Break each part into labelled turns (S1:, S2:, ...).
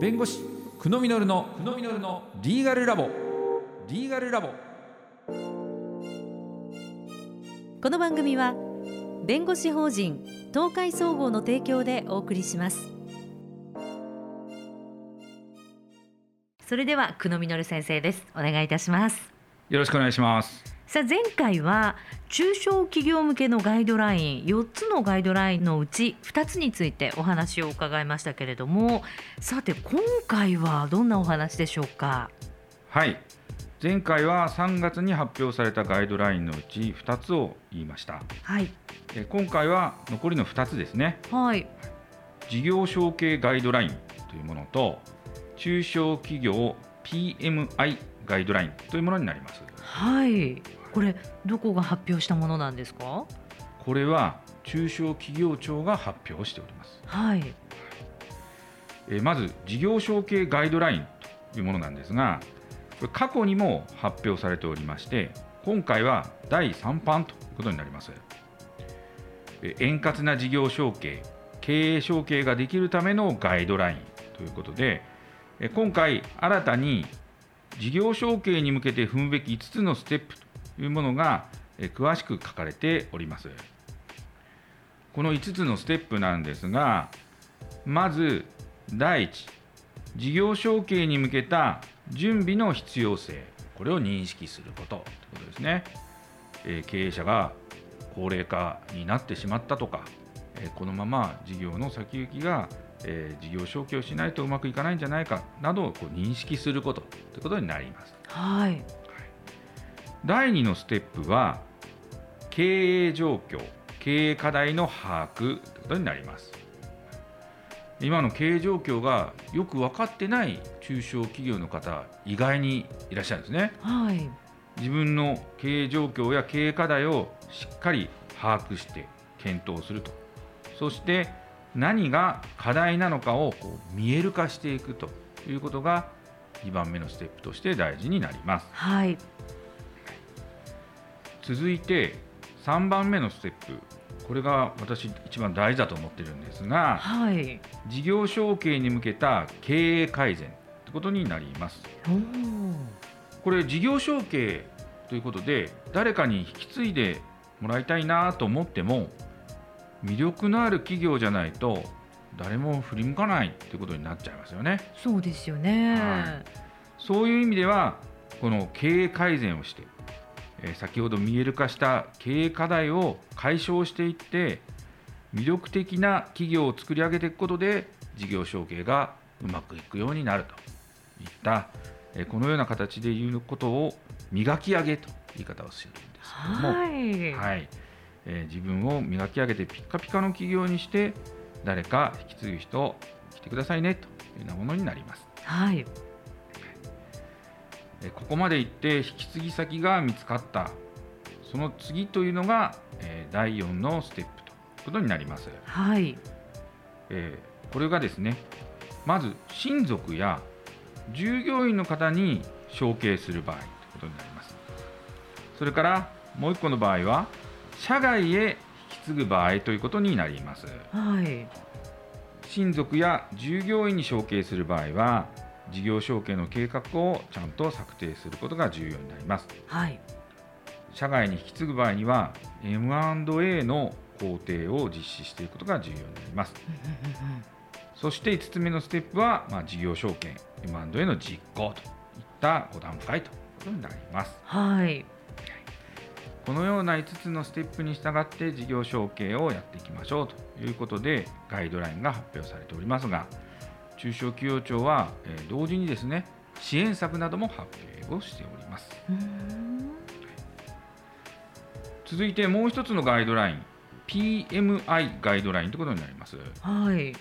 S1: 弁護士久野実の久野実のリーガルラボ。リーガルラボ。
S2: この番組は弁護士法人東海総合の提供でお送りします。それでは久野実先生です。お願いいたします。
S1: よろしくお願いします
S2: さあ前回は中小企業向けのガイドライン4つのガイドラインのうち2つについてお話を伺いましたけれどもさて今回はどんなお話でしょうか？
S3: はい。前回は3月に発表されたガイドラインのうち2つを言いました。
S2: はい。
S3: え今回は残りの2つですね。
S2: はい。
S3: 事業承継ガイドラインというものと中小企業 PMI ガイドラインというものになります。
S2: はいこれどこが発表したものなんですか？
S3: これは中小企業庁が発表しております。
S2: はい。
S3: えまず事業承継ガイドラインというものなんですがこれ過去にも発表されておりまして今回は第3版ということになります。え円滑な事業承継経営承継ができるためのガイドラインということでえ今回新たに事業承継に向けて踏むべき5つのステップというものが詳しく書かれております。この5つのステップなんですがまず第一事業承継に向けた準備の必要性。これを認識すること。ということですね、え経営者が高齢化になってしまったとか、えこのまま事業の先行きが、え事業承継をしないとうまくいかないんじゃないかなどをこう認識すること。ということになります。
S2: はい。
S3: 第2のステップは経営状況経営課題の把握ということになります。今の経営状況がよく分かってない中小企業の方意外にいらっしゃるんですね。
S2: はい。
S3: 自分の経営状況や経営課題をしっかり把握して検討すると。そして何が課題なのかをこう見える化していくということが2番目のステップとして大事になります。
S2: はい
S3: 続いて3番目のステップ。これが私一番大事だと思ってるんですが
S2: はい。
S3: 事業承継に向けた経営改善ということになります。これ事業承継ということで誰かに引き継いでもらいたいなと思っても魅力のある企業じゃないと誰も振り向かないということになっちゃいますよね。
S2: そうですよね、
S3: はそういう意味ではこの経営改善をしてえー先ほど見える化した経営課題を解消していって魅力的な企業を作り上げていくことで事業承継がうまくいくようになると。いったえーこのような形で言うことを磨き上げという言い方をするんですけども、
S2: はい、
S3: はい。えー自分を磨き上げてピッカピカの企業にして誰か引き継ぐ人来てくださいねというようなものになります。
S2: はい、
S3: えーここまで行って引き継ぎ先が見つかった。その次というのが、えー第4のステップということになります、
S2: はい、
S3: えーこれがですねまず親族や従業員の方に承継する場合ということになります。それからもう一個の場合は社外へ引き継ぐ場合ということになります。
S2: はい、
S3: 親族や従業員に承継する場合は事業承継の計画をちゃんと策定することが重要になります。
S2: はい、
S3: 社外に引き継ぐ場合には M&A の工程を実施していくことが重要になります。そして5つ目のステップは、まあ、事業承継 M&A の実行といった5段階ということになります。
S2: はい、
S3: このような5つのステップに従って事業承継をやっていきましょうということでガイドラインが発表されておりますが中小企業庁は、えー同時にですね支援策なども発表をしております。続いてもう一つのガイドライン PMI ガイドラインということになります。
S2: はい、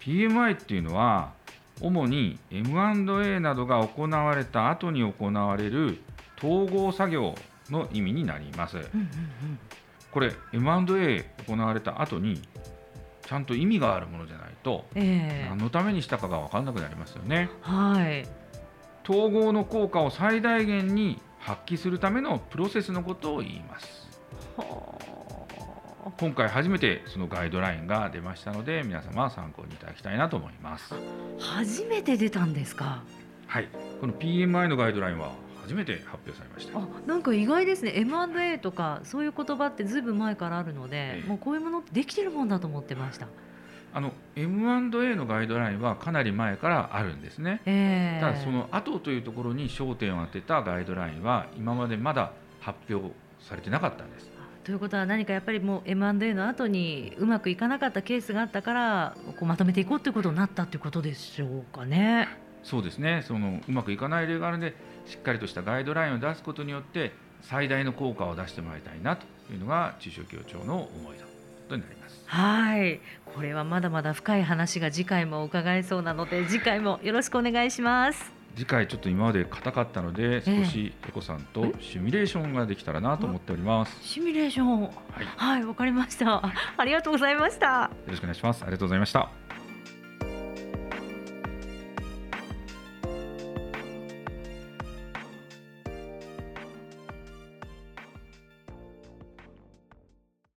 S3: PMI っていうのは主に M&A などが行われた後に行われる統合作業の意味になります。
S2: うんうんうん。
S3: これ M&A 行われた後にちゃんと意味があるものじゃないと
S2: ええ。
S3: 何のためにしたかが分からなくなりますよね。
S2: はい、
S3: 統合の効果を最大限に発揮するためのプロセスのことを言います。
S2: は
S3: 今回初めてそのガイドラインが出ましたので皆様参考にいただきたいなと思います。
S2: 初めて出たんですか？
S3: はい、この PMI のガイドラインは初めて発表されました。
S2: あ、なんか意外ですね。M&A とかそういう言葉ってずいぶん前からあるので、
S3: ええ
S2: もうこういうものできてるもんだと思ってました。
S3: あの M&A のガイドラインはかなり前からあるんですね。
S2: ええ
S3: ただその後というところに焦点を当てたガイドラインは今までまだ発表されてなかったんです。
S2: ということは何かやっぱりもう M&A の後にうまくいかなかったケースがあったからこうまとめていこうということになったということでしょうかね。
S3: そうですね。そのうまくいかない例があるのでしっかりとしたガイドラインを出すことによって最大の効果を出してもらいたいなというのが中小企業庁の思いということになります。
S2: はい、これはまだまだ深い話が次回も伺えそうなので次回もよろしくお願いします。
S3: 次回ちょっと今まで硬かったので少しエコさんとシミュレーションができたらなと思っております。
S2: シミュレーション
S3: はい、よ
S2: はい、わかりました。あありがとうございました。
S3: ろしくお願いします。ありがとうございました。